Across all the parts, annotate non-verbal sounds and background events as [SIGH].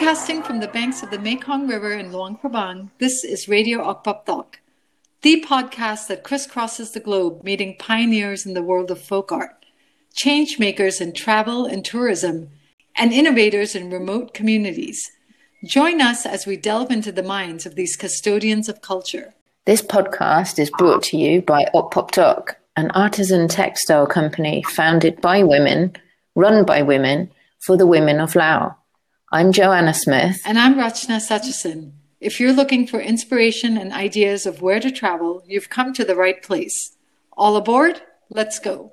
Broadcasting from the banks of the Mekong River in Luang Prabang, this is Radio Ock Pop the podcast that crisscrosses the globe, meeting pioneers in the world of folk art, change makers in travel and tourism, and innovators in remote communities. Join us as we delve into the minds of these custodians of culture. This podcast is brought to you by Ock Pop an artisan textile company founded by women, run by women, for the women of Laos. I'm Joanna Smith. And I'm Rachna Sachasinh. If you're looking for inspiration and ideas of where to travel, you've come to the right place. All aboard? Let's go.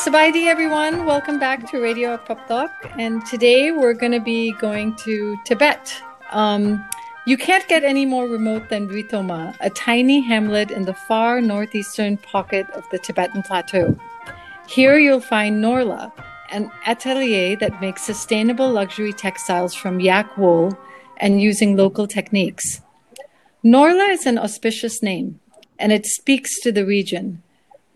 Sabaidi everyone, welcome back to Radio Pop Tok. And today we're going to be going to Tibet. Um, you can't get any more remote than Ritoma, a tiny hamlet in the far northeastern pocket of the Tibetan plateau. Here you'll find Norlha, an atelier that makes sustainable luxury textiles from yak wool and using local techniques. Norlha is an auspicious name, and it speaks to the region.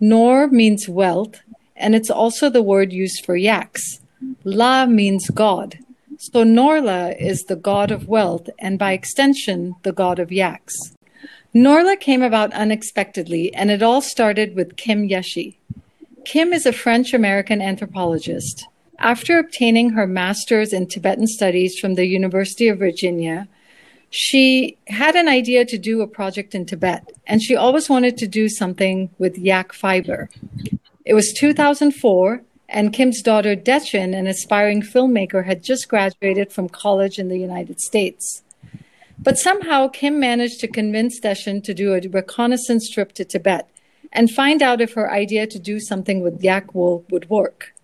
Nor means wealth, and it's also the word used for yaks. La means God, so Norlha is the god of wealth and by extension, the god of yaks. Norlha came about unexpectedly and it all started with Kim Yeshi. Kim is a French American anthropologist. After obtaining her master's in Tibetan studies from the University of Virginia, she had an idea to do a project in Tibet, and she always wanted to do something with yak fiber. It was 2004, and Kim's daughter Dechen, an aspiring filmmaker, had just graduated from college in the United States. But somehow Kim managed to convince Dechen to do a reconnaissance trip to Tibet and find out if her idea to do something with yak wool would work.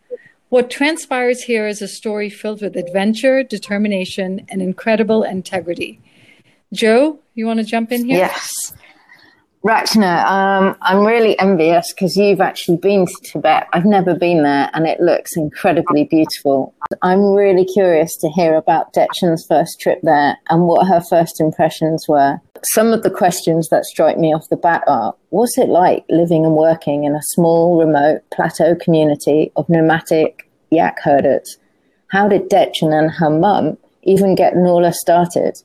What transpires here is a story filled with adventure, determination, and incredible integrity. Joe, you want to jump in here? Yes. Rachna, um, I'm really envious because you've actually been to Tibet. I've never been there and it looks incredibly beautiful. I'm really curious to hear about Dechen's first trip there and what her first impressions were. Some of the questions that strike me off the bat are What's it like living and working in a small, remote plateau community of nomadic yak herders? How did Dechen and her mum even get Norlha started?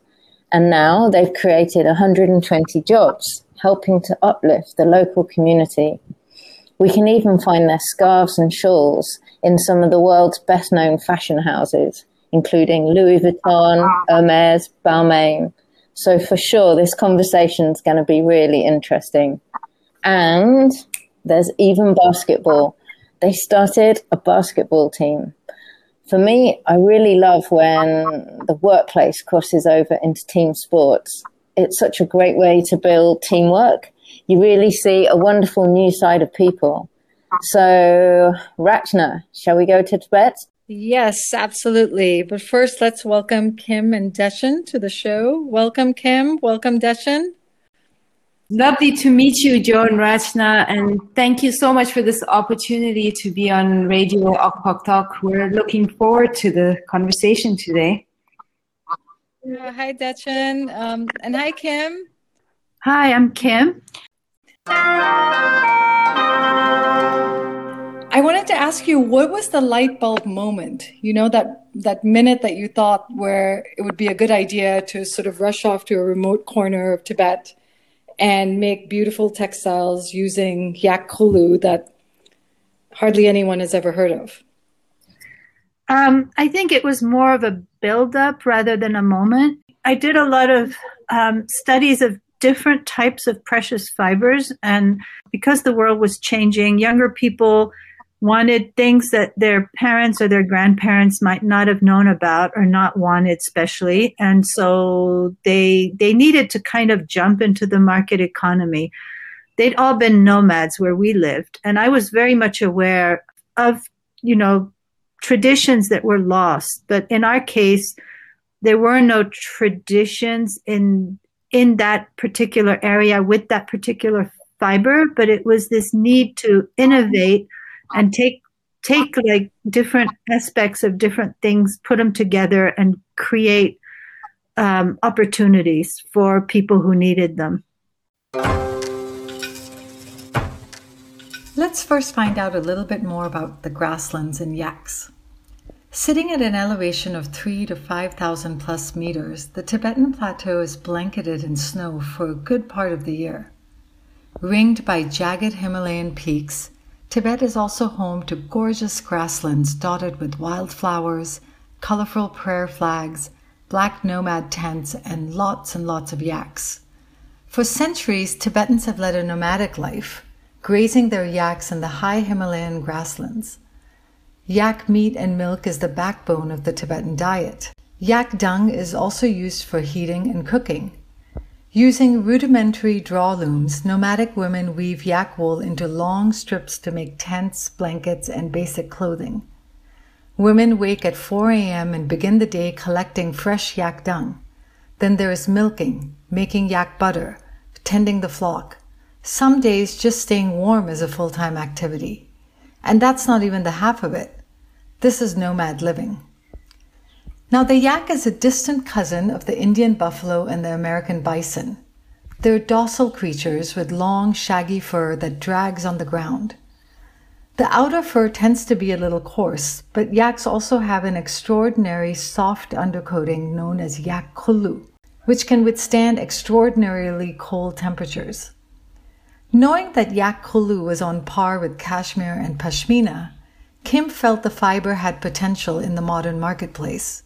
And now they've created 120 jobs helping to uplift the local community. We can even find their scarves and shawls in some of the world's best known fashion houses, including Louis Vuitton, Hermes, Balmain. So, for sure, this conversation is going to be really interesting. And there's even basketball. They started a basketball team. For me, I really love when the workplace crosses over into team sports it's such a great way to build teamwork. You really see a wonderful new side of people. So, Rachna, shall we go to Tibet? Yes, absolutely. But first, let's welcome Kim and Dechen to the show. Welcome, Kim. Welcome, Dechen. Lovely to meet you, Joe and Rachna, and thank you so much for this opportunity to be on Radio Ock Pop Tok. We're looking forward to the conversation today. Uh, hi, Dechen. Um, and hi, Kim. Hi, I'm Kim. I wanted to ask you, what was the light bulb moment? You know, that, that minute that you thought where it would be a good idea to sort of rush off to a remote corner of Tibet and make beautiful textiles using yak khulu that hardly anyone has ever heard of? Um, I think it was more of a build-up rather than a moment. I did a lot of um, studies of different types of precious fibers, and because the world was changing, younger people wanted things that their parents or their grandparents might not have known about or not wanted especially and so they they needed to kind of jump into the market economy they'd all been nomads where we lived and i was very much aware of you know traditions that were lost. But in our case, there were no traditions in in that particular area with that particular fiber, but it was this need to innovate and take take like different aspects of different things, put them together, and create um, opportunities for people who needed them. Let's first find out a little bit more about the grasslands and yaks. Sitting at an elevation of 3 to 5,000 plus meters, the Tibetan Plateau is blanketed in snow for a good part of the year. Ringed by jagged Himalayan peaks, Tibet is also home to gorgeous grasslands dotted with wildflowers, colorful prayer flags, black nomad tents, and lots and lots of yaks. For centuries, Tibetans have led a nomadic life, grazing their yaks in the high Himalayan grasslands. Yak meat and milk is the backbone of the Tibetan diet. Yak dung is also used for heating and cooking. Using rudimentary draw looms, nomadic women weave yak wool into long strips to make tents, blankets, and basic clothing. Women wake at 4 a.m. and begin the day collecting fresh yak dung. Then there is milking, making yak butter, tending the flock. Some days just staying warm is a full time activity. And that's not even the half of it. This is nomad living. Now, the yak is a distant cousin of the Indian buffalo and the American bison. They're docile creatures with long, shaggy fur that drags on the ground. The outer fur tends to be a little coarse, but yaks also have an extraordinary soft undercoating known as yak khulu, which can withstand extraordinarily cold temperatures. Knowing that yak khulu was on par with cashmere and pashmina, Kim felt the fiber had potential in the modern marketplace.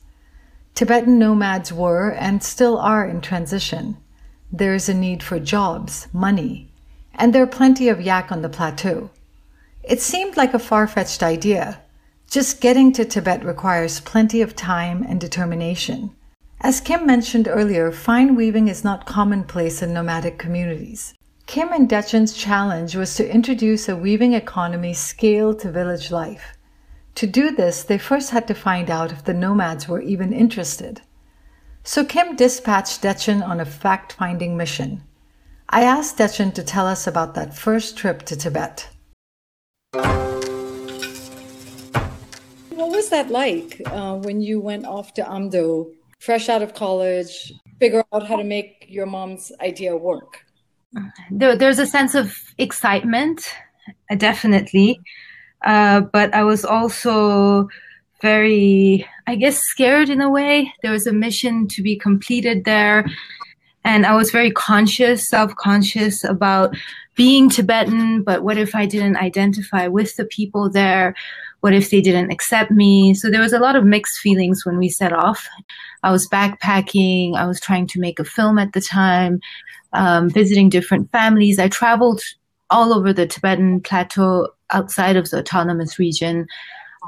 Tibetan nomads were and still are in transition. There is a need for jobs, money, and there are plenty of yak on the plateau. It seemed like a far fetched idea. Just getting to Tibet requires plenty of time and determination. As Kim mentioned earlier, fine weaving is not commonplace in nomadic communities. Kim and Dechen's challenge was to introduce a weaving economy scaled to village life. To do this, they first had to find out if the nomads were even interested. So Kim dispatched Dechen on a fact finding mission. I asked Dechen to tell us about that first trip to Tibet. What was that like uh, when you went off to Amdo, fresh out of college, figure out how to make your mom's idea work? There, there's a sense of excitement, uh, definitely. Uh, but I was also very, I guess, scared in a way. There was a mission to be completed there. And I was very conscious, self conscious about being Tibetan, but what if I didn't identify with the people there? What if they didn't accept me? So there was a lot of mixed feelings when we set off. I was backpacking, I was trying to make a film at the time um, visiting different families. I traveled all over the Tibetan plateau outside of the autonomous region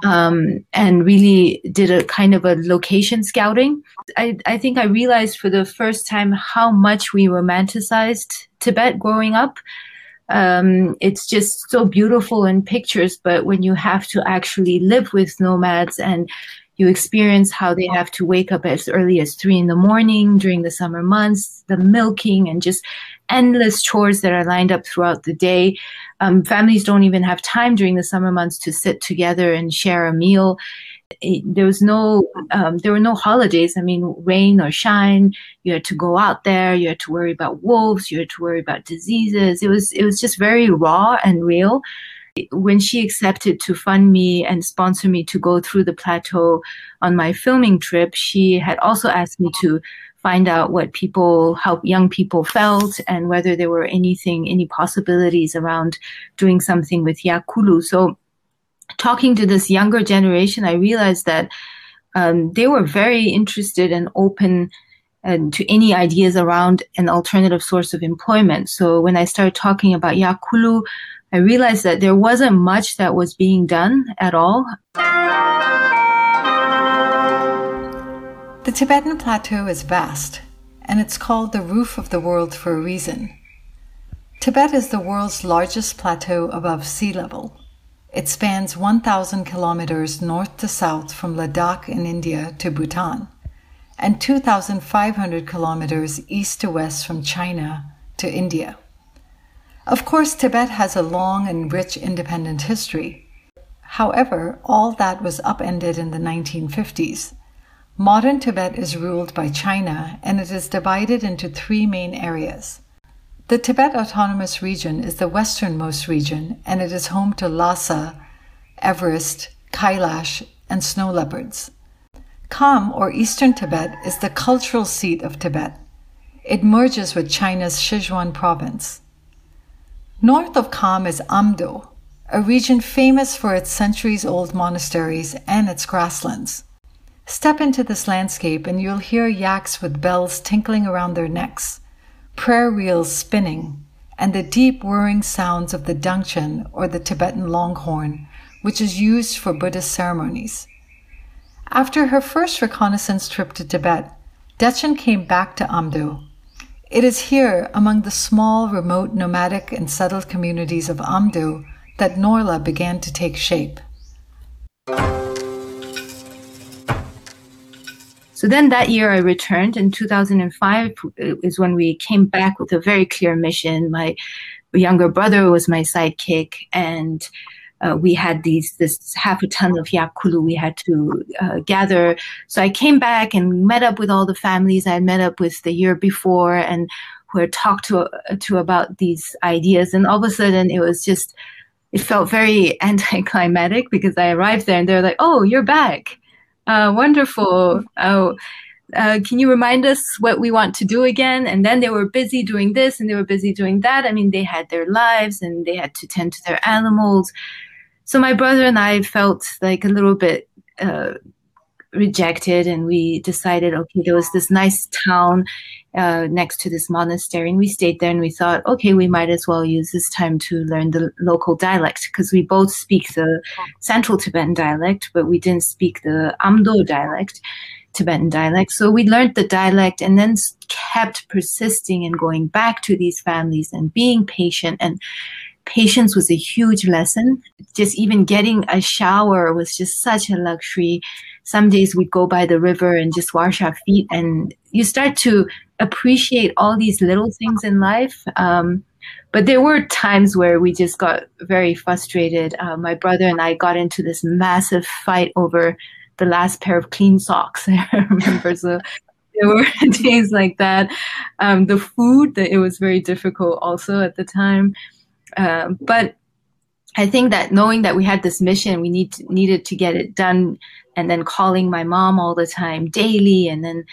um, and really did a kind of a location scouting. I, I think I realized for the first time how much we romanticized Tibet growing up. Um, it's just so beautiful in pictures, but when you have to actually live with nomads and you experience how they have to wake up as early as three in the morning during the summer months, the milking and just endless chores that are lined up throughout the day. Um, families don't even have time during the summer months to sit together and share a meal. There was no, um, there were no holidays. I mean, rain or shine, you had to go out there. You had to worry about wolves. You had to worry about diseases. It was, it was just very raw and real when she accepted to fund me and sponsor me to go through the plateau on my filming trip, she had also asked me to find out what people, how young people felt and whether there were anything, any possibilities around doing something with yak khulu. So talking to this younger generation, I realized that um, they were very interested and open to any ideas around an alternative source of employment. So when I started talking about yak khulu, I realized that there wasn't much that was being done at all. The Tibetan plateau is vast, and it's called the roof of the world for a reason. Tibet is the world's largest plateau above sea level. It spans 1,000 kilometers north to south from Ladakh in India to Bhutan, and 2,500 kilometers east to west from China to India. Of course, Tibet has a long and rich independent history. However, all that was upended in the 1950s. Modern Tibet is ruled by China and it is divided into three main areas The Tibet Autonomous Region is the westernmost region and it is home to Lhasa, Everest, Kailash, and snow leopards. Kham, or Eastern Tibet, is the cultural seat of Tibet. It merges with China's Sichuan province. North of Kham is Amdo, a region famous for its centuries old monasteries and its grasslands. Step into this landscape and you'll hear yaks with bells tinkling around their necks prayer wheels spinning, and the deep whirring sounds of the dungchen or the Tibetan longhorn, which is used for Buddhist ceremonies. After her first reconnaissance trip to Tibet, Dechen came back to Amdo. It is here, among the small, remote, nomadic, and settled communities of Amdo, that Norlha began to take shape. So then that year I returned in 2005 is when we came back with a very clear mission. My younger brother was my sidekick and uh, we had these this half a ton of yak khulu we had to uh, gather. So I came back and met up with all the families I had met up with the year before and who had talked to to about these ideas. And all of a sudden it was just it felt very [LAUGHS] anticlimactic because I arrived there and they're like, "Oh, you're back." Uh, wonderful. Oh, uh, can you remind us what we want to do again? And then they were busy doing this and they were busy doing that. I mean, they had their lives and they had to tend to their animals. So my brother and I felt like a little bit uh, rejected, and we decided, okay, there was this nice town uh, next to this monastery, and we stayed there, and we thought, okay, we might as well use this time to learn the local dialect because we both speak the Central Tibetan dialect, but we didn't speak the Amdo dialect. Tibetan dialect. So we learned the dialect and then kept persisting and going back to these families and being patient. And patience was a huge lesson. Just even getting a shower was just such a luxury some days we'd go by the river and just wash our feet and you start to appreciate all these little things in life. Um, but there were times where we just got very frustrated. Uh, my brother and i got into this massive fight over the last pair of clean socks. [LAUGHS] I remember. So there were [LAUGHS] days like that. Um, the food that it was very difficult also at the time. Uh, but I think that knowing that we had this mission, we need to, needed to get it done and then calling my mom all the time daily and then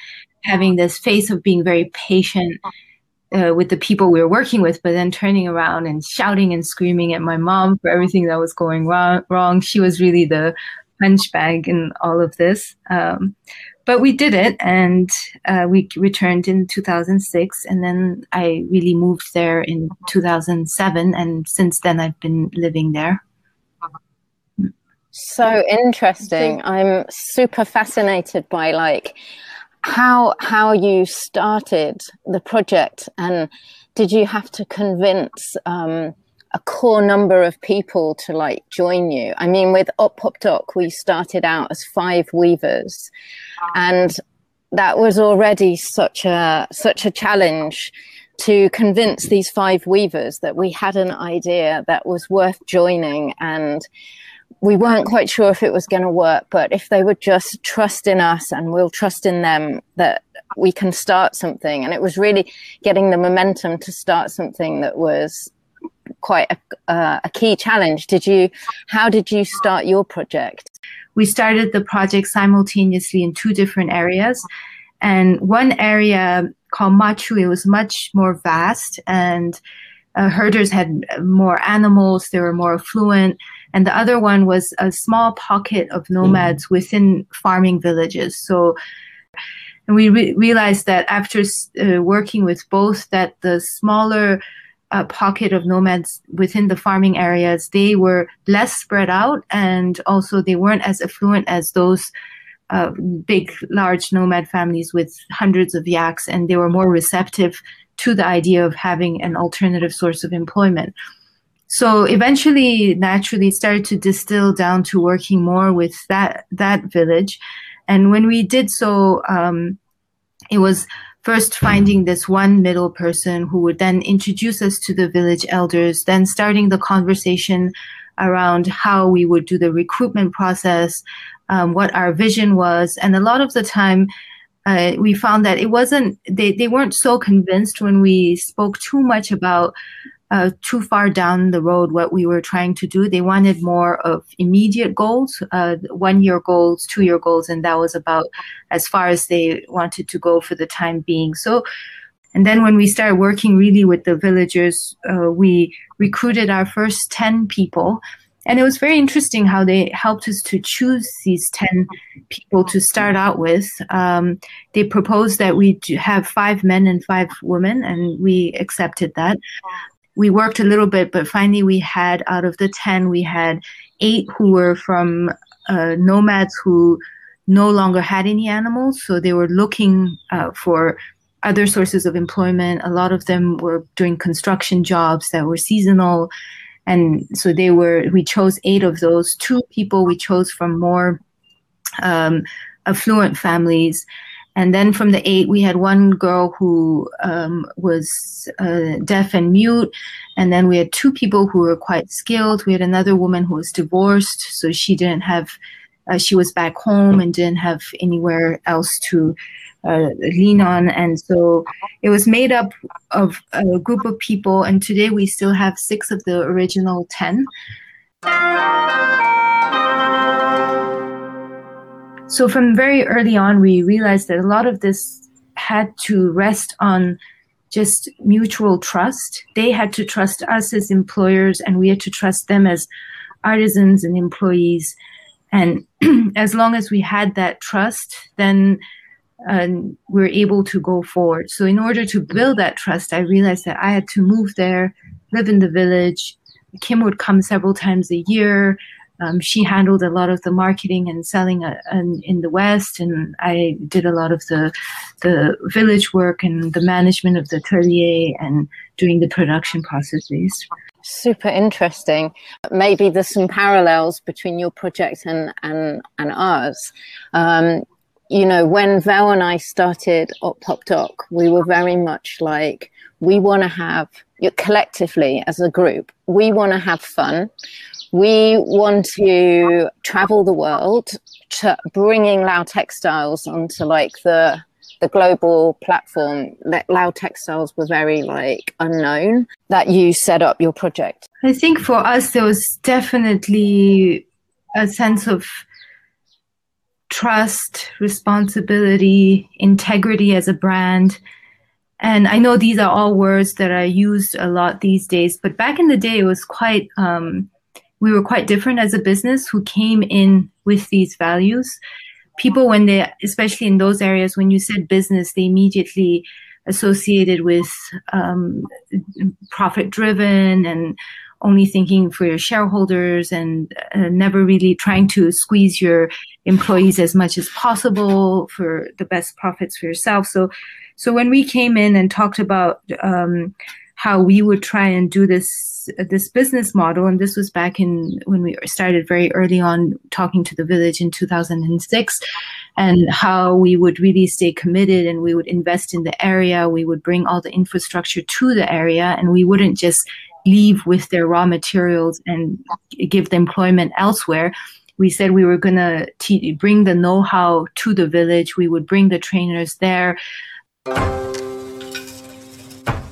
having this face of being very patient uh, with the people we were working with, but then turning around and shouting and screaming at my mom for everything that was going wrong. wrong. She was really the punch bag in all of this. Um, but we did it and uh, we returned in 2006 and then i really moved there in 2007 and since then i've been living there so interesting. I'm super fascinated by like how how you started the project and did you have to convince um, a core number of people to like join you? I mean, with Ock Pop Tok, we started out as five weavers, and that was already such a such a challenge to convince these five weavers that we had an idea that was worth joining and we weren't quite sure if it was going to work, but if they would just trust in us and we'll trust in them that we can start something. And it was really getting the momentum to start something that was quite a, uh, a key challenge. Did you, how did you start your project? We started the project simultaneously in two different areas. And one area called Machu, it was much more vast and uh, herders had more animals, they were more affluent and the other one was a small pocket of nomads mm-hmm. within farming villages. So and we re- realized that after uh, working with both that the smaller uh, pocket of nomads within the farming areas. They were less spread out and also they weren't as affluent as those uh, big large nomad families with hundreds of yaks and they were more receptive to the idea of having an alternative source of employment. So eventually naturally started to distill down to working more with that that village. And when we did so um, it was first finding this one middle person who would then introduce us to the village elders then starting the conversation around how we would do the recruitment process um, what our vision was. And a lot of the time uh, we found that it wasn't they, they weren't so convinced when we spoke too much about uh, too far down the road what we were trying to do. They wanted more of immediate goals, uh, one year goals, two year goals, and that was about as far as they wanted to go for the time being. So, and then when we started working really with the villagers, uh, we recruited our first 10 people and it was very interesting how they helped us to choose these 10 people to start out with. Um, they proposed that we have five men and five women, and we accepted that. We worked a little bit, but finally we had, out of the 10, we had eight who were from uh, nomads who no longer had any animals. So they were looking uh, for other sources of employment. A lot of them were doing construction jobs that were seasonal and so they were we chose eight of those two people we chose from more um, affluent families and then from the eight we had one girl who um, was uh, deaf and mute and then we had two people who were quite skilled we had another woman who was divorced so she didn't have uh, she was back home and didn't have anywhere else to uh, lean on. And so it was made up of a group of people. And today we still have six of the original 10. So from very early on, we realized that a lot of this had to rest on just mutual trust. They had to trust us as employers, and we had to trust them as artisans and employees. And [CLEARS THROAT] as long as we had that trust, then and we're able to go forward. So in order to build that trust, I realized that I had to move there, live in the village. Kim would come several times a year. Um, she handled a lot of the marketing and selling uh, in the West, and I did a lot of the the village work and the management of the atelier and doing the production processes. Super interesting. Maybe there's some parallels between your project and and and ours. Um, you know, when Val and I started at Pop Tok, we were very much like, we want to have, collectively as a group, we want to have fun. We want to travel the world, to bringing Lao textiles onto like the the global platform. Lao textiles were very like unknown. That you set up your project. I think for us there was definitely a sense of trust, responsibility, integrity as a brand. And I know these are all words that are used a lot these days, but back in the day, it was quite, um, we were quite different as a business who came in with these values. People, when they, especially in those areas, when you said business, they immediately associated with um, profit driven and only thinking for your shareholders and uh, never really trying to squeeze your employees as much as possible for the best profits for yourself. So, so when we came in and talked about um, how we would try and do this this business model, and this was back in when we started very early on talking to the village in 2006, and how we would really stay committed and we would invest in the area, we would bring all the infrastructure to the area, and we wouldn't just leave with their raw materials and give the employment elsewhere. We said we were going to te- bring the know how to the village, we would bring the trainers there.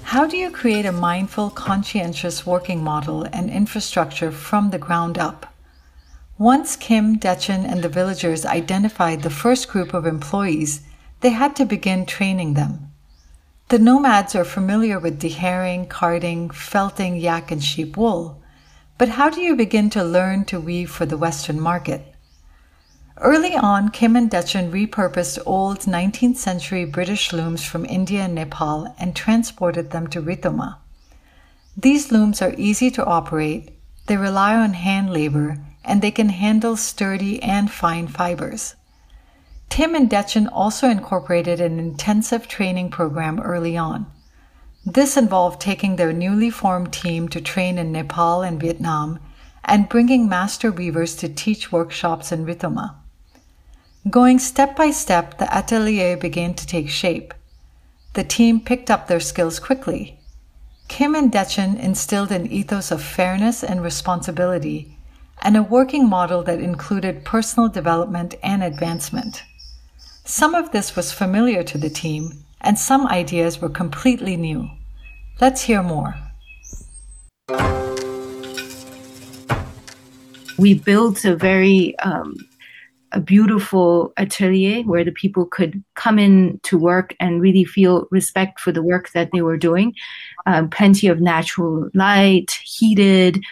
How do you create a mindful, conscientious working model and infrastructure from the ground up? Once Kim, Dechen, and the villagers identified the first group of employees, they had to begin training them. The nomads are familiar with dehairing, carding, felting yak and sheep wool. But how do you begin to learn to weave for the Western market? Early on, Kim and Dechen repurposed old 19th century British looms from India and Nepal and transported them to Ritoma. These looms are easy to operate, they rely on hand labor, and they can handle sturdy and fine fibers. Kim and Dechen also incorporated an intensive training program early on. This involved taking their newly formed team to train in Nepal and Vietnam and bringing master weavers to teach workshops in Ritoma. Going step by step, the atelier began to take shape. The team picked up their skills quickly. Kim and Dechen instilled an ethos of fairness and responsibility and a working model that included personal development and advancement. Some of this was familiar to the team, and some ideas were completely new. Let's hear more. We built a very um, a beautiful atelier where the people could come in to work and really feel respect for the work that they were doing. Um, plenty of natural light, heated,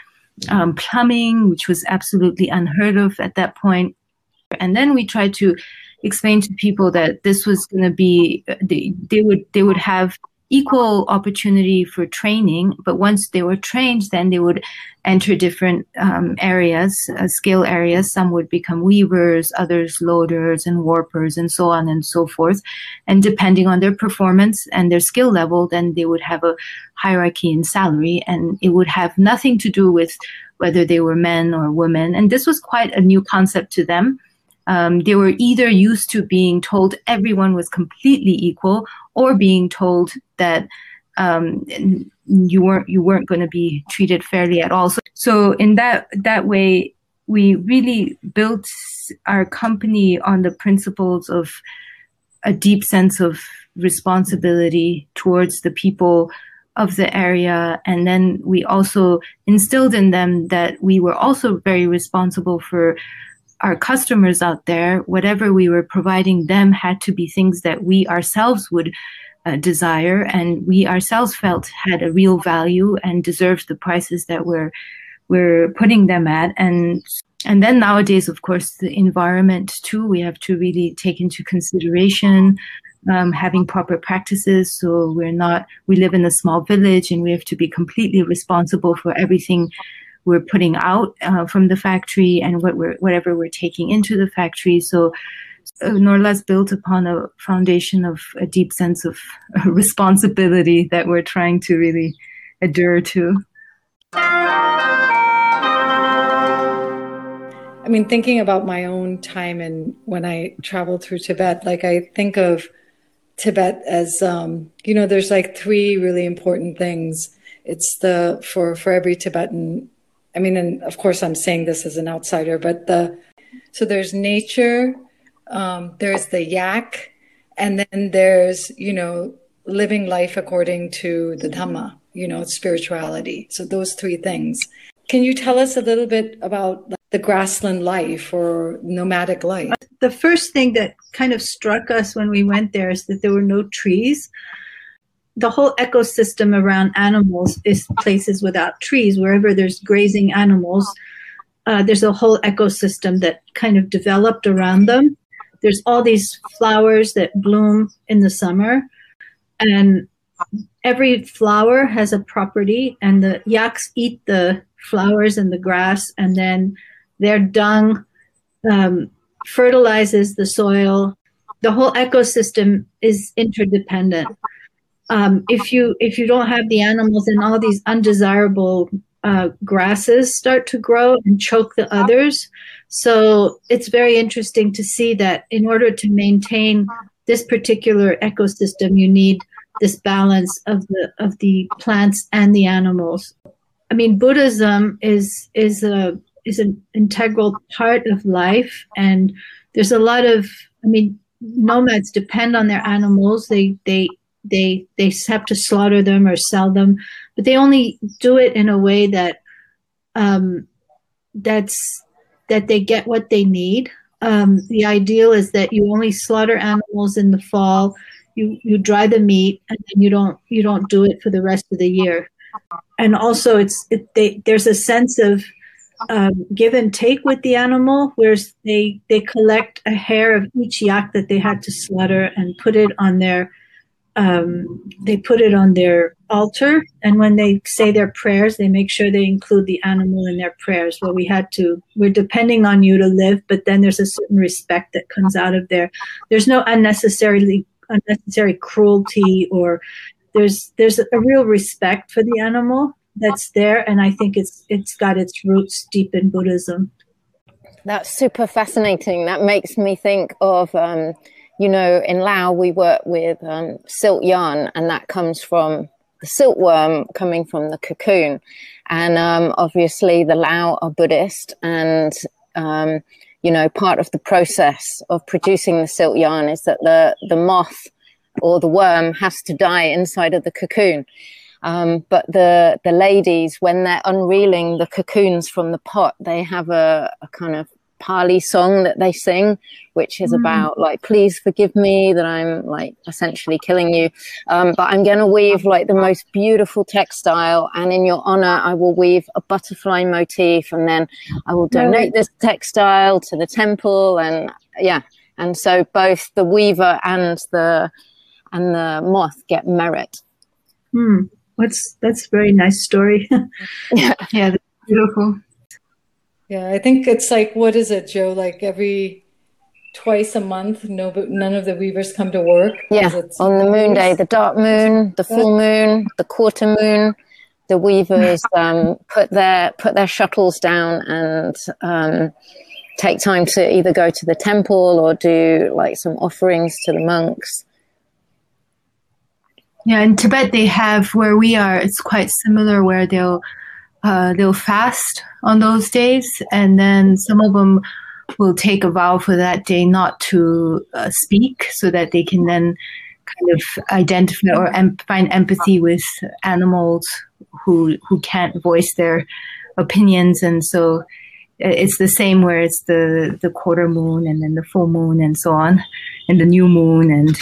um, plumbing, which was absolutely unheard of at that point. And then we tried to explain to people that this was going to be they, they would they would have equal opportunity for training, but once they were trained, then they would enter different um, areas, uh, skill areas. Some would become weavers, others loaders and warpers, and so on and so forth. And depending on their performance and their skill level, then they would have a hierarchy in salary, and it would have nothing to do with whether they were men or women. And this was quite a new concept to them. Um, they were either used to being told everyone was completely equal or being told that um, you weren't you weren't going to be treated fairly at all. So, so in that that way, we really built our company on the principles of a deep sense of responsibility towards the people of the area. And then we also instilled in them that we were also very responsible for our customers out there, whatever we were providing them had to be things that we ourselves would uh, desire and we ourselves felt had a real value and deserved the prices that we're we're putting them at. And and then nowadays of course the environment too we have to really take into consideration um, having proper practices. So we're not we live in a small village and we have to be completely responsible for everything we're putting out uh, from the factory and what we're whatever we're taking into the factory. So uh, Norlha's built upon a foundation of a deep sense of [LAUGHS] responsibility that we're trying to really adhere to. I mean, thinking about my own time and when I traveled through Tibet, like I think of Tibet as, um, you know, there's like three really important things. It's the for for every Tibetan I mean, and of course, I'm saying this as an outsider, but the so there's nature, um, there's the yak, and then there's you know living life according to the Dhamma, you know, spirituality. So those three things. Can you tell us a little bit about the grassland life or nomadic life? The first thing that kind of struck us when we went there is that there were no trees the whole ecosystem around animals is places without trees. Wherever there's grazing animals, uh, there's a whole ecosystem that kind of developed around them. There's all these flowers that bloom in the summer, and every flower has a property, and the yaks eat the flowers and the grass, and then their dung um, fertilizes the soil. The whole ecosystem is interdependent um, if you if you don't have the animals and all these undesirable uh, grasses start to grow and choke the others. So it's very interesting to see that in order to maintain this particular ecosystem, you need this balance of the of the plants and the animals. I mean, Buddhism is is a is an integral part of life, and there's a lot of I mean, nomads depend on their animals. They they they they have to slaughter them or sell them, but they only do it in a way that um, that's that they get what they need. Um, the ideal is that you only slaughter animals in the fall. You you dry the meat, and then you don't you don't do it for the rest of the year. And also, it's it, they, there's a sense of um, give and take with the animal, whereas they they collect a hair of each yak that they had to slaughter and put it on their um, they put it on their altar, and when they say their prayers, they make sure they include the animal in their prayers. Well, we had to. We're depending on you to live, but then there's a certain respect that comes out of there. There's no unnecessarily unnecessary cruelty, or there's there's a real respect for the animal that's there, and I think it's it's got its roots deep in Buddhism. That's super fascinating. That makes me think of. Um, you know, in Laos, we work with um, silk yarn, and that comes from the silkworm coming from the cocoon. And um, obviously, the Lao are Buddhist, and um, you know, part of the process of producing the silk yarn is that the, the moth or the worm has to die inside of the cocoon. Um, but the the ladies, when they're unreeling the cocoons from the pot, they have a, a kind of Pali song that they sing, which is mm. about like, please forgive me that I'm like essentially killing you. Um, but I'm going to weave like the most beautiful textile, and in your honor, I will weave a butterfly motif, and then I will donate this textile to the temple. And yeah, and so both the weaver and the and the moth get merit. Hmm. That's that's a very nice story. [LAUGHS] [LAUGHS] yeah, yeah, beautiful. Yeah, I think it's like what is it, Joe? Like every twice a month, no, but none of the weavers come to work. Yeah, on the moon day, the dark moon, the full moon, the quarter moon, the weavers [LAUGHS] um, put their put their shuttles down and um, take time to either go to the temple or do like some offerings to the monks. Yeah, in Tibet they have where we are. It's quite similar where they'll uh, they'll fast on those days, and then some of them will take a vow for that day not to uh, speak, so that they can then kind of identify or em- find empathy with animals who who can't voice their opinions, and so it's the same where it's the the quarter moon and then the full moon and so on, and the new moon and.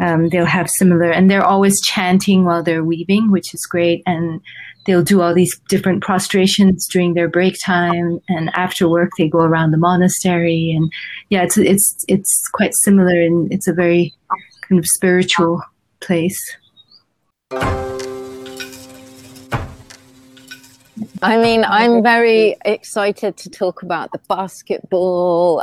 Um, they'll have similar, and they're always chanting while they're weaving, which is great. And they'll do all these different prostrations during their break time and after work they go around the monastery and yeah it's it's it's quite similar and it's a very kind of spiritual place I mean, I'm very excited to talk about the basketball.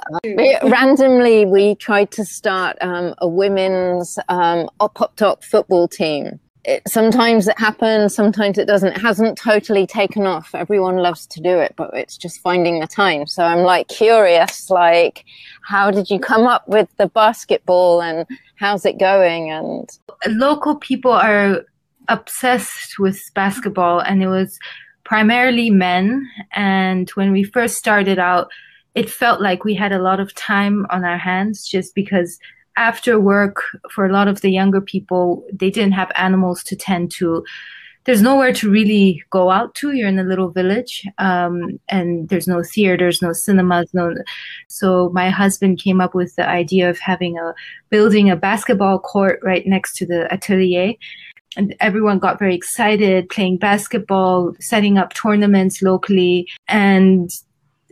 randomly, we tried to start um, a women's um, Pop Tok football team it, sometimes it happens, sometimes it doesn't. It hasn't totally taken off. Everyone loves to do it, but it's just finding the time. So I'm like curious, like, how did you come up with the basketball and how's it going? And local people are obsessed with basketball, and it was primarily men. And when we first started out, it felt like we had a lot of time on our hands just because after work for a lot of the younger people they didn't have animals to tend to. There's nowhere to really go out to. You're in a little village um, and there's no theaters no cinemas no so my husband came up with the idea of having a building a basketball court right next to the atelier. And everyone got very excited playing basketball setting up tournaments locally. And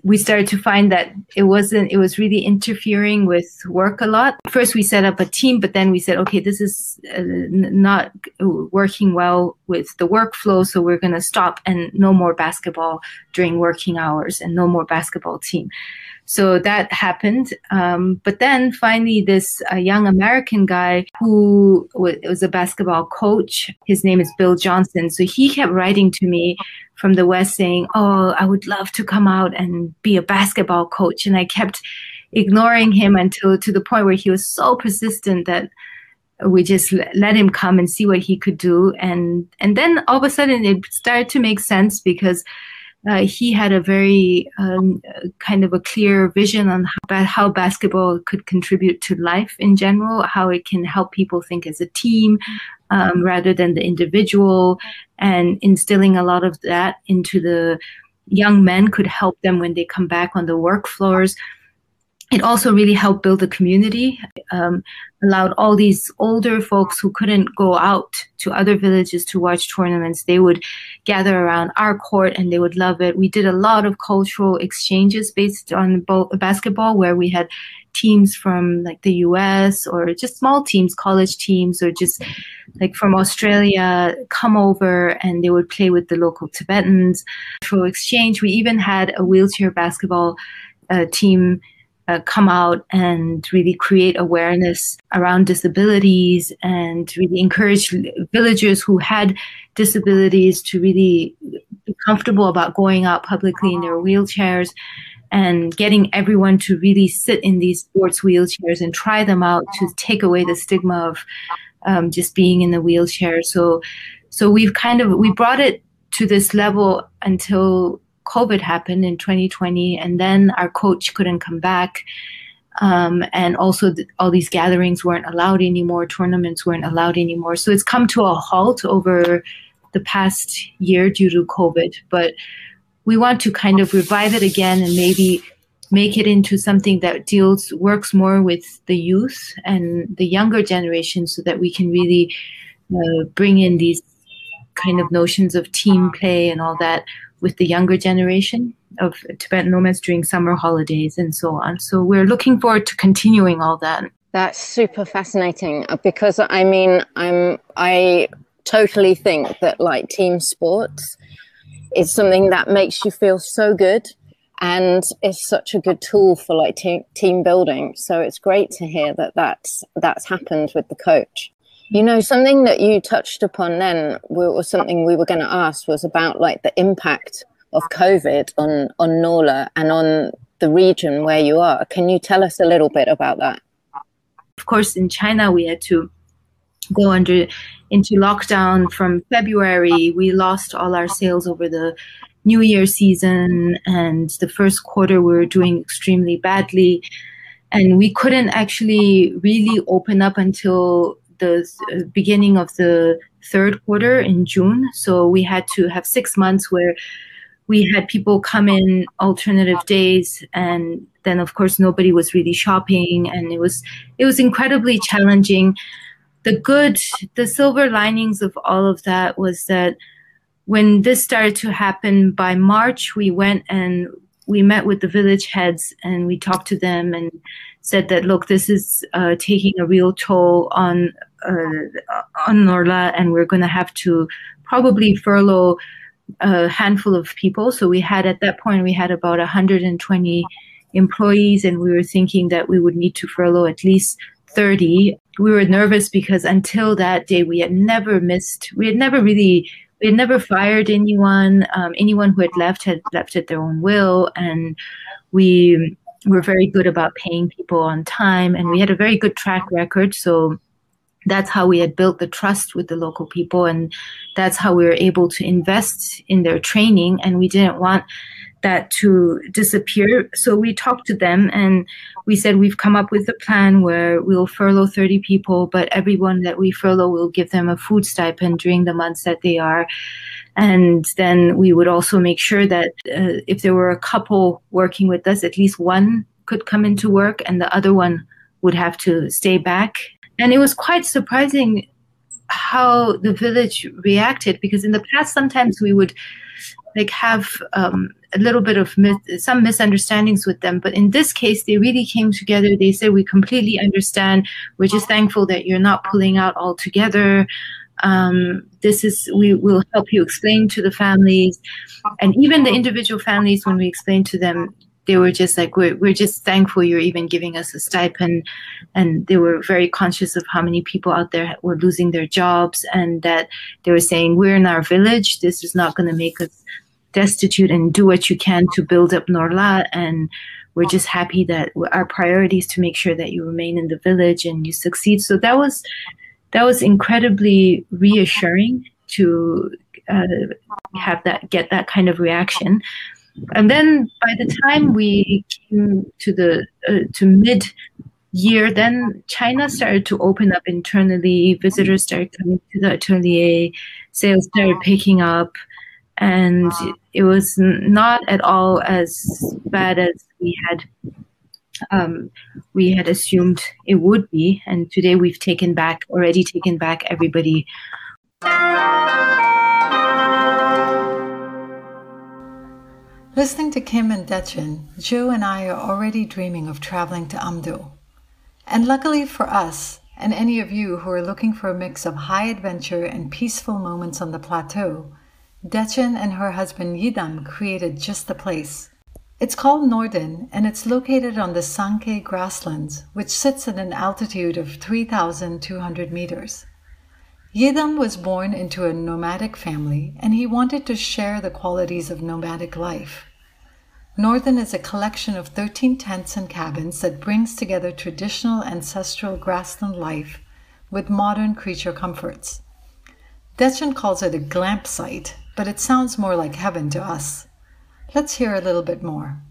we started to find that it wasn't it was really interfering with work a lot. First we set up a team but then we said okay this is uh, not working well with the workflow so we're going to stop and no more basketball during working hours and no more basketball team so that happened. Um, but then finally, this uh, young American guy who w- was a basketball coach, his name is Bill Johnson. So he kept writing to me from the West saying, Oh, I would love to come out and be a basketball coach. And I kept ignoring him until to the point where he was so persistent that we just let him come and see what he could do. And and then all of a sudden it started to make sense because uh, he had a very um, kind of a clear vision on how, how, basketball could contribute to life in general, how it can help people think as a team um, rather than the individual, and instilling a lot of that into the young men could help them when they come back on the work floors it also really helped build a community, um, allowed all these older folks who couldn't go out to other villages to watch tournaments. They would gather around our court and they would love it. We did a lot of cultural exchanges based on bo- basketball where we had teams from like the US or just small teams, college teams, or just like from Australia come over and they would play with the local Tibetans. For exchange, we even had a wheelchair basketball uh, team uh, come out and really create awareness around disabilities and really encourage villagers who had disabilities to really be comfortable about going out publicly in their wheelchairs and getting everyone to really sit in these sports wheelchairs and try them out to take away the stigma of um, just being in the wheelchair. So, so we've kind of we brought it to this level until COVID happened in 2020, and then our coach couldn't come back. Um, and also, th- all these gatherings weren't allowed anymore, tournaments weren't allowed anymore. So it's come to a halt over the past year due to COVID. But we want to kind of revive it again and maybe make it into something that deals works more with the youth and the younger generation so that we can really uh, bring in these kind of notions of team play and all that with the younger generation of Tibetan nomads during summer holidays and so on. So we're looking forward to continuing all that. That's super fascinating uh, because I mean, I'm I totally think that like team sports is something that makes you feel so good and is such a good tool for like te- team building. So it's great to hear that that's that's happened with the coach. You know, something that you touched upon then was something we were going to ask was about like the impact of COVID on on Norlha and on the region where you are. Can you tell us a little bit about that? Of course, in China, we had to go under into lockdown from February. We lost all our sales over the New Year season, and the first quarter we were doing extremely badly, and we couldn't actually really open up until the uh, beginning of the third quarter in June. So we had to have six months where we had people come in alternative days and then of course nobody was really shopping and it was it was incredibly challenging the good the silver linings of all of that was that when this started to happen by march we went and we met with the village heads and we talked to them and said that look this is uh, taking a real toll on on Norlha and we're going to have to probably furlough a handful of people. So we had at that point we had about 120 employees and we were thinking that we would need to furlough at least 30 we were nervous because until that day we had never missed we had never really we had never fired anyone. Um, anyone who had left had left at their own will and we were very good about paying people on time and we had a very good track record. So that's how we had built the trust with the local people and that's how we were able to invest in their training and we didn't want that to disappear so we talked to them and we said we've come up with a plan where we'll furlough 30 people but everyone that we furlough will give them a food stipend during the months that they are and then we would also make sure that uh, if there were a couple working with us, at least one could come into work and the other one would have to stay back. And it was quite surprising how the village reacted because in the past, sometimes we would like have um, a little bit of some misunderstandings with them. But in this case they really came together. They said we completely understand. We're just thankful that you're not pulling out altogether. Um, this is we will help you explain to the families. And even the individual families when we explain to them they were just like we're, we're just thankful you're even giving us a stipend. And they were very conscious of how many people out there were losing their jobs and that they were saying we're in our village. This is not going to make us destitute and do what you can to build up Norlha. And we're just happy that our priority is to make sure that you remain in the village and you succeed. So that was that was incredibly reassuring to uh, have that get that kind of reaction. And then by the time we came to the uh, to mid year, then China started to open up internally. Visitors started coming to the atelier. Sales started picking up, and it was not at all as bad as we had um, we had assumed it would be. And today we've taken back, already taken back everybody. Listening to Kim and Dechen, Joe and I are already dreaming of traveling to Amdo. And luckily for us, and any of you who are looking for a mix of high adventure and peaceful moments on the plateau, Dechen and her husband Yidam created just the place. It's called Norden and it's located on the Sangke grasslands, which sits at an altitude of 3,200 meters. Yidam was born into a nomadic family and he wanted to share the qualities of nomadic life. Norden is a collection of 13 tents and cabins that brings together traditional ancestral grassland life with modern creature comforts. Dechen calls it a glamp site, but it sounds more like heaven to us. Let's hear a little bit more.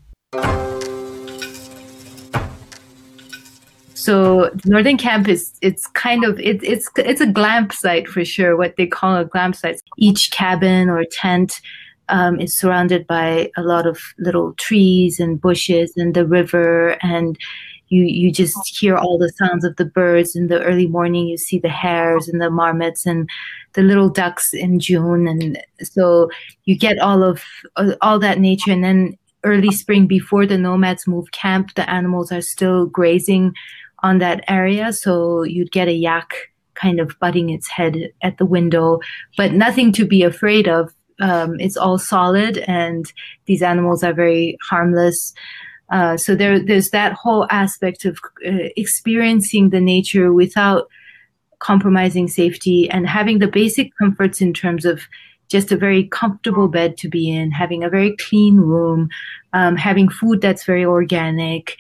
So Norden Camp is it's kind of it, it's it's a glamp site for sure. What they call a glamp site. Each cabin or tent um, is surrounded by a lot of little trees and bushes and the river and you you just hear all the sounds of the birds in the early morning you see the hares and the marmots and the little ducks in june and so you get all of uh, all that nature and then early spring before the nomads move camp the animals are still grazing on that area so you'd get a yak kind of butting its head at the window but nothing to be afraid of. Um, it's all solid and these animals are very harmless. Uh, so there, there's that whole aspect of uh, experiencing the nature without compromising safety and having the basic comforts in terms of just a very comfortable bed to be in, having a very clean room, um, having food that's very organic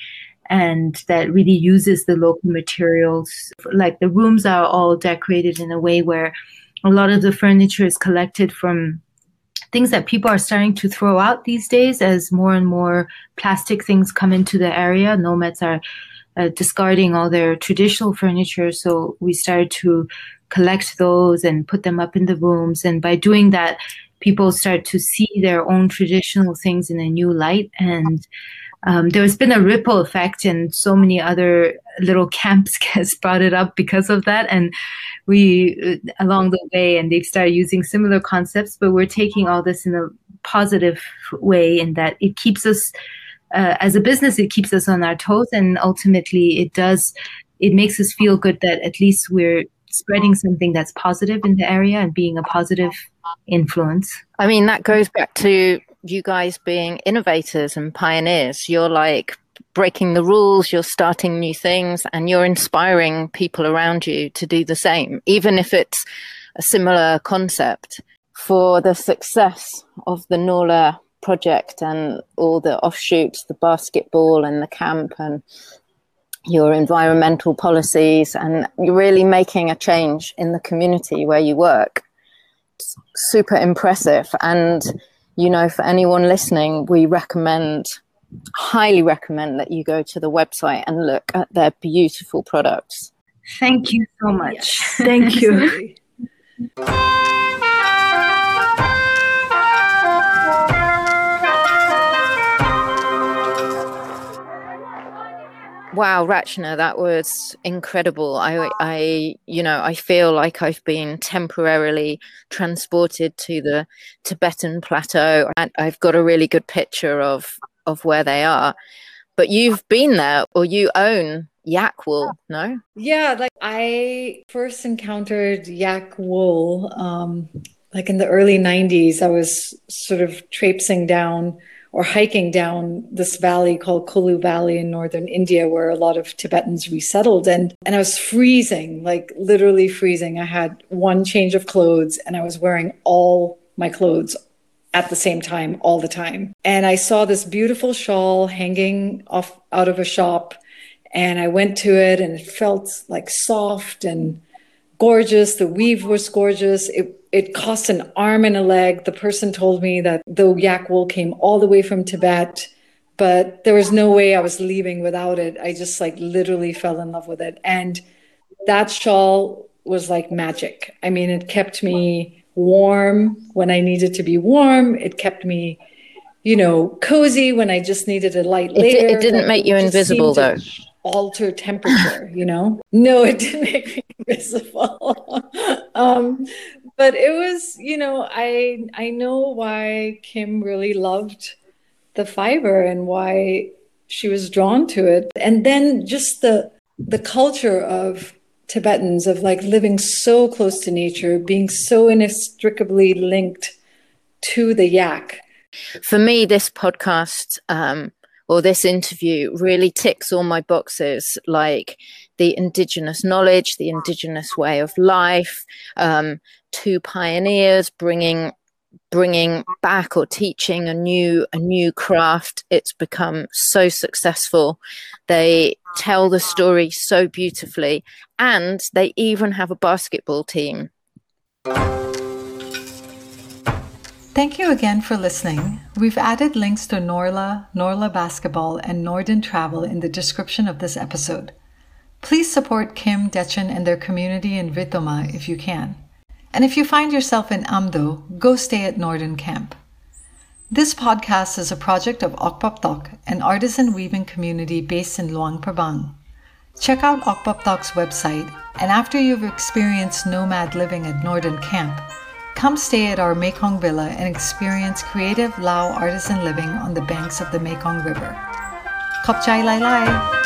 and that really uses the local materials. Like the rooms are all decorated in a way where a lot of the furniture is collected from things that people are starting to throw out these days as more and more plastic things come into the area. Nomads are uh, discarding all their traditional furniture. So we started to collect those and put them up in the rooms. And by doing that, people start to see their own traditional things in a new light. And um, there's been a ripple effect, and so many other little camps [LAUGHS] brought it up because of that. And we, uh, along the way, and they've started using similar concepts, but we're taking all this in a positive way, in that it keeps us, uh, as a business, it keeps us on our toes, and ultimately, it does, it makes us feel good that at least we're spreading something that's positive in the area and being a positive influence. I mean, that goes back to you guys being innovators and pioneers. You're like breaking the rules, you're starting new things, and you're inspiring people around you to do the same, even if it's a similar concept. For the success of the Norlha project and all the offshoots, the basketball and the camp and your environmental policies, and you're really making a change in the community where you work. It's super impressive. And you know, for anyone listening, we recommend, highly recommend that you go to the website and look at their beautiful products. Thank you so much. Yes. Thank you. [LAUGHS] Wow, Rachna, that was incredible. I, I, you know, I feel like I've been temporarily transported to the Tibetan plateau, and I've got a really good picture of of where they are. But you've been there, or you own yak wool, no? Yeah, like I first encountered yak wool, um, like in the early '90s. I was sort of traipsing down or hiking down this valley called Kulu Valley in northern India, where a lot of Tibetans resettled. And, and I was freezing, like literally freezing. I had one change of clothes and I was wearing all my clothes at the same time, all the time. And I saw this beautiful shawl hanging off out of a shop. And I went to it and it felt like soft and gorgeous. The weave was gorgeous. It it cost an arm and a leg. The person told me that the yak wool came all the way from Tibet, but there was no way I was leaving without it. I just like literally fell in love with it. And that shawl was like magic. I mean, it kept me warm when I needed to be warm. It kept me, you know, cozy when I just needed a light layer. It, it didn't make you invisible though. Alter temperature, you know? No, it didn't [LAUGHS] make me invisible. [LAUGHS] um, but it was, you know, I I know why Kim really loved the fiber and why she was drawn to it. And then just the the culture of Tibetans of like living so close to nature, being so inextricably linked to the yak. For me, this podcast um, or this interview really ticks all my boxes, like the indigenous knowledge, the indigenous way of life, um, two pioneers bringing bringing back or teaching a new a new craft. It's become so successful. They tell the story so beautifully and they even have a basketball team Thank you again for listening. We've added links to Norlha, Norlha Basketball, and Norden Travel in the description of this episode. Please support Kim, Dechen, and their community in Ritoma if you can. And if you find yourself in Amdo, go stay at Norden Camp. This podcast is a project of Ock Pop Tok, an artisan weaving community based in Luang Prabang. Check out Ock Pop Tok's website, and after you've experienced nomad living at Norden Camp, Come stay at our Mekong Villa and experience creative Lao artisan living on the banks of the Mekong River. Kopchai Lai Lai!